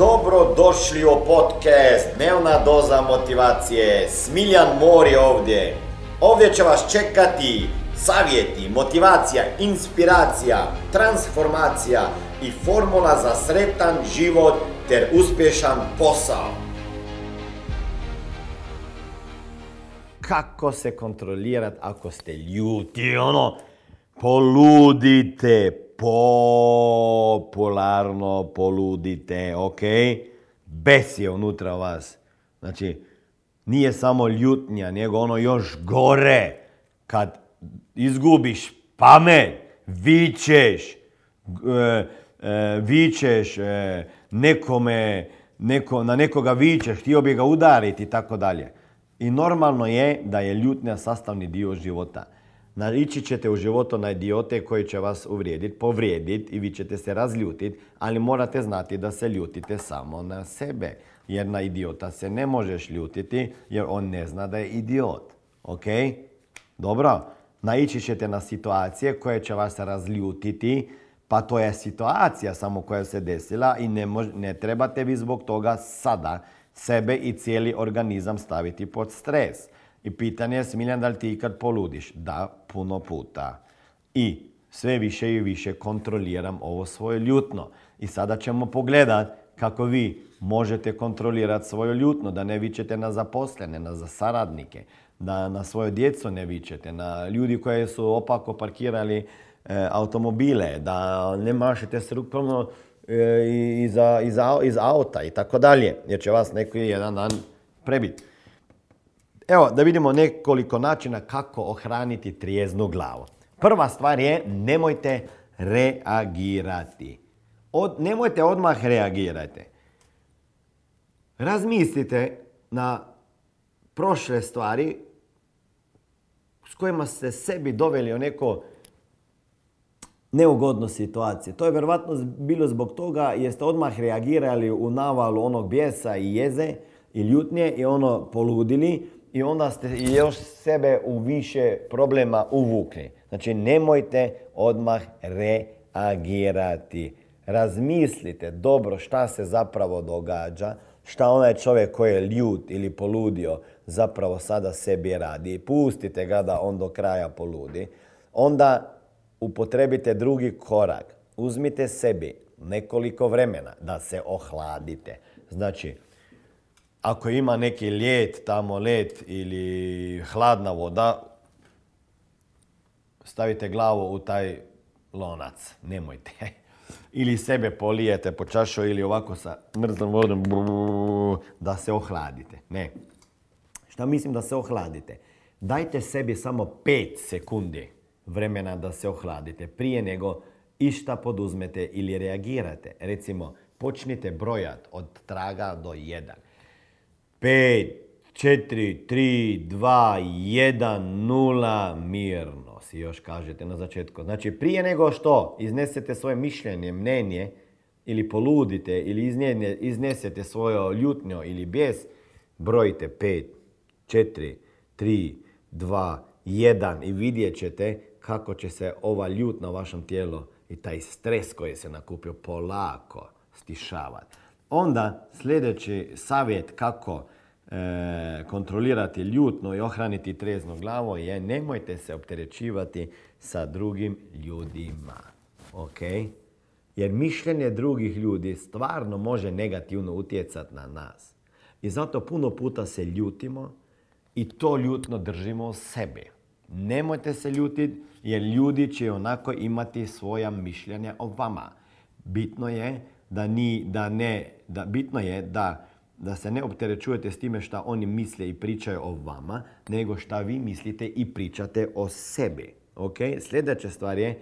Dobro došli u podcast Dnevna doza motivacije. Smiljan Mor je ovdje. Ovdje će vas čekati savjeti, motivacija, inspiracija, transformacija i formula za sretan život ter uspješan posao. Kako se kontrolirati ako ste ljuti, ono, poludite, popularno poludite, ok? Bes je unutra vas. Znači, nije samo ljutnja, nego ono još gore. Kad izgubiš pamet, vičeš, e, e, vičeš e, nekome, neko, na nekoga vičeš, htio bi ga udariti i tako dalje. I normalno je da je ljutnja sastavni dio života. Naići ćete u životu na idiote koji će vas uvrijediti, povrijediti i vi ćete se razljutiti, ali morate znati da se ljutite samo na sebe. Jer na idiota se ne možeš ljutiti jer on ne zna da je idiot. Ok? Dobro? Naići ćete na situacije koje će vas razljutiti, pa to je situacija samo koja se desila i ne, ne trebate vi zbog toga sada sebe i cijeli organizam staviti pod stres. I pitanje je, Smiljan, da li ti ikad poludiš? Da, puno puta. I sve više i više kontroliram ovo svoje ljutno. I sada ćemo pogledat kako vi možete kontrolirati svoje ljutno, da ne vičete na zaposlene, na saradnike, da na svoje djecu ne vičete, na ljudi koji su opako parkirali e, automobile, da ne mašete se rukom e, iza, iz auta i tako dalje, jer će vas neko jedan dan prebiti. Evo, da vidimo nekoliko načina kako ohraniti trijeznu glavu. Prva stvar je nemojte reagirati. Od, nemojte odmah reagirati. Razmislite na prošle stvari s kojima ste sebi doveli u neko neugodnu situaciju. To je vjerojatno bilo zbog toga jer ste odmah reagirali u navalu onog bijesa i jeze i ljutnje i ono poludili i onda ste još sebe u više problema uvukli. Znači nemojte odmah reagirati. Razmislite dobro šta se zapravo događa, šta onaj čovjek koji je ljut ili poludio zapravo sada sebi radi. Pustite ga da on do kraja poludi. Onda upotrebite drugi korak. Uzmite sebi nekoliko vremena da se ohladite. Znači, ako ima neki ljet, tamo let ili hladna voda, stavite glavu u taj lonac. Nemojte. Ili sebe polijete po čašu ili ovako sa mrzlom vodom da se ohladite. Ne. Šta mislim da se ohladite? Dajte sebi samo 5 sekundi vremena da se ohladite prije nego išta poduzmete ili reagirate. Recimo, počnite brojat od traga do 1. 5, 4, 3, 2, 1, 0, mirno si još kažete na začetku. Znači prije nego što iznesete svoje mišljenje, mnenje ili poludite ili iznesete svoje ljutnjo ili bijes, brojite 5, 4, 3, 2, 1 i vidjet ćete kako će se ova ljut na vašem tijelu i taj stres koji se nakupio polako stišavati. Onda sljedeći savjet kako e, kontrolirati ljutno i ohraniti trezno glavo je nemojte se opterećivati sa drugim ljudima. Ok? Jer mišljenje drugih ljudi stvarno može negativno utjecati na nas. I zato puno puta se ljutimo i to ljutno držimo u sebi. Nemojte se ljutiti jer ljudi će onako imati svoja mišljenja o vama. Bitno je da, ni, da ne, da, bitno je da, da se ne opterećujete s time šta oni misle i pričaju o vama, nego šta vi mislite i pričate o sebi. Okay? Sljedeća stvar je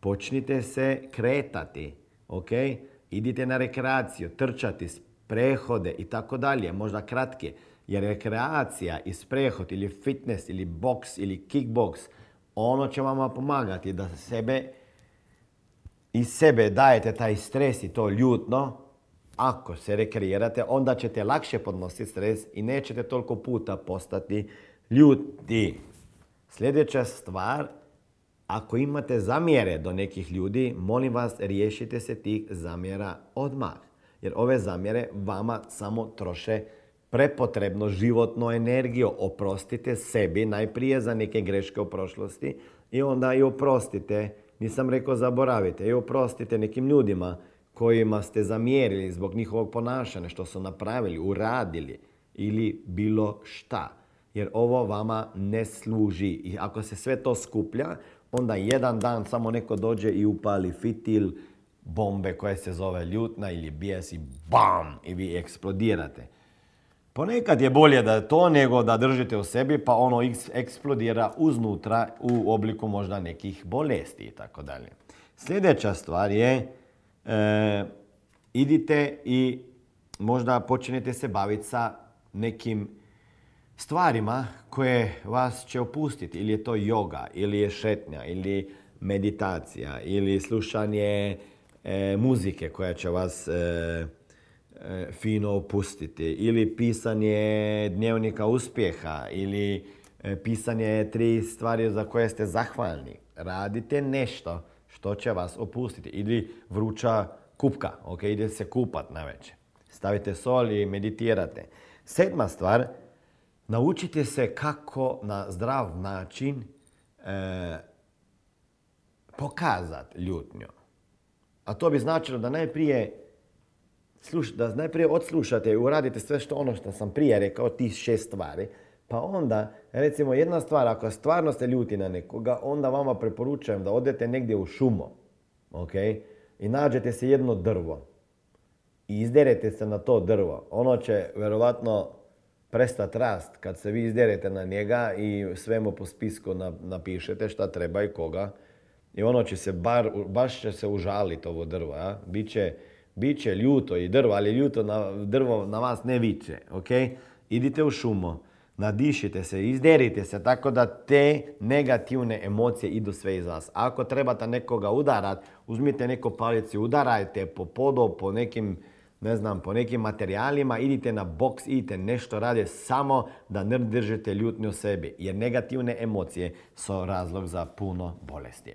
počnite se kretati. Okay? Idite na rekreaciju, trčati, prehode i tako dalje, možda kratke. Jer rekreacija i sprehod ili fitness ili boks ili kickbox, ono će vama pomagati da sebe iz sebe dajete taj stres i to ljutno, ako se rekreirate, onda ćete lakše podnositi stres i nećete toliko puta postati ljuti. Sljedeća stvar, ako imate zamjere do nekih ljudi, molim vas riješite se tih zamjera odmah. Jer ove zamjere vama samo troše prepotrebno životnu energiju. Oprostite sebi najprije za neke greške u prošlosti i onda i oprostite, nisam rekao zaboravite, i oprostite nekim ljudima kojima ste zamjerili zbog njihovog ponašanja, što su napravili, uradili ili bilo šta. Jer ovo vama ne služi. I ako se sve to skuplja, onda jedan dan samo neko dođe i upali fitil bombe koje se zove ljutna ili bijes i bam! I vi eksplodirate. Ponekad je bolje da je to nego da držite u sebi pa ono eksplodira uznutra u obliku možda nekih bolesti i tako dalje. Sljedeća stvar je e, idite i možda počinjete se baviti sa nekim stvarima koje vas će opustiti. Ili je to yoga, ili je šetnja, ili meditacija, ili slušanje e, muzike koja će vas E, fino opustiti. Ili pisanje dnevnika uspjeha, ili e, pisanje tri stvari za koje ste zahvalni. Radite nešto što će vas opustiti. Ili vruća kupka, ok, ide se kupat na večer. Stavite sol i meditirate. Sedma stvar, naučite se kako na zdrav način e, pokazati ljutnju. A to bi značilo da najprije sluš, da najprije odslušate i uradite sve što ono što sam prije rekao, tih šest stvari, pa onda, recimo jedna stvar, ako stvarno ste ljuti na nekoga, onda vama preporučujem da odete negdje u šumo, ok? I nađete se jedno drvo i izderete se na to drvo. Ono će verovatno prestati rast kad se vi izderete na njega i sve mu po spisku napišete šta treba i koga. I ono će se bar, baš će se užaliti ovo drvo, a? Biće, Biće ljuto i drvo, ali ljuto na, drvo na vas ne viče, ok? Idite u šumo, nadišite se, izderite se, tako da te negativne emocije idu sve iz vas. Ako trebate nekoga udarat, uzmite neko palicu, udarajte po podu, po nekim, ne znam, po nekim materijalima, idite na boks, idite nešto rade samo da ne držite ljutnju sebi. Jer negativne emocije su razlog za puno bolesti.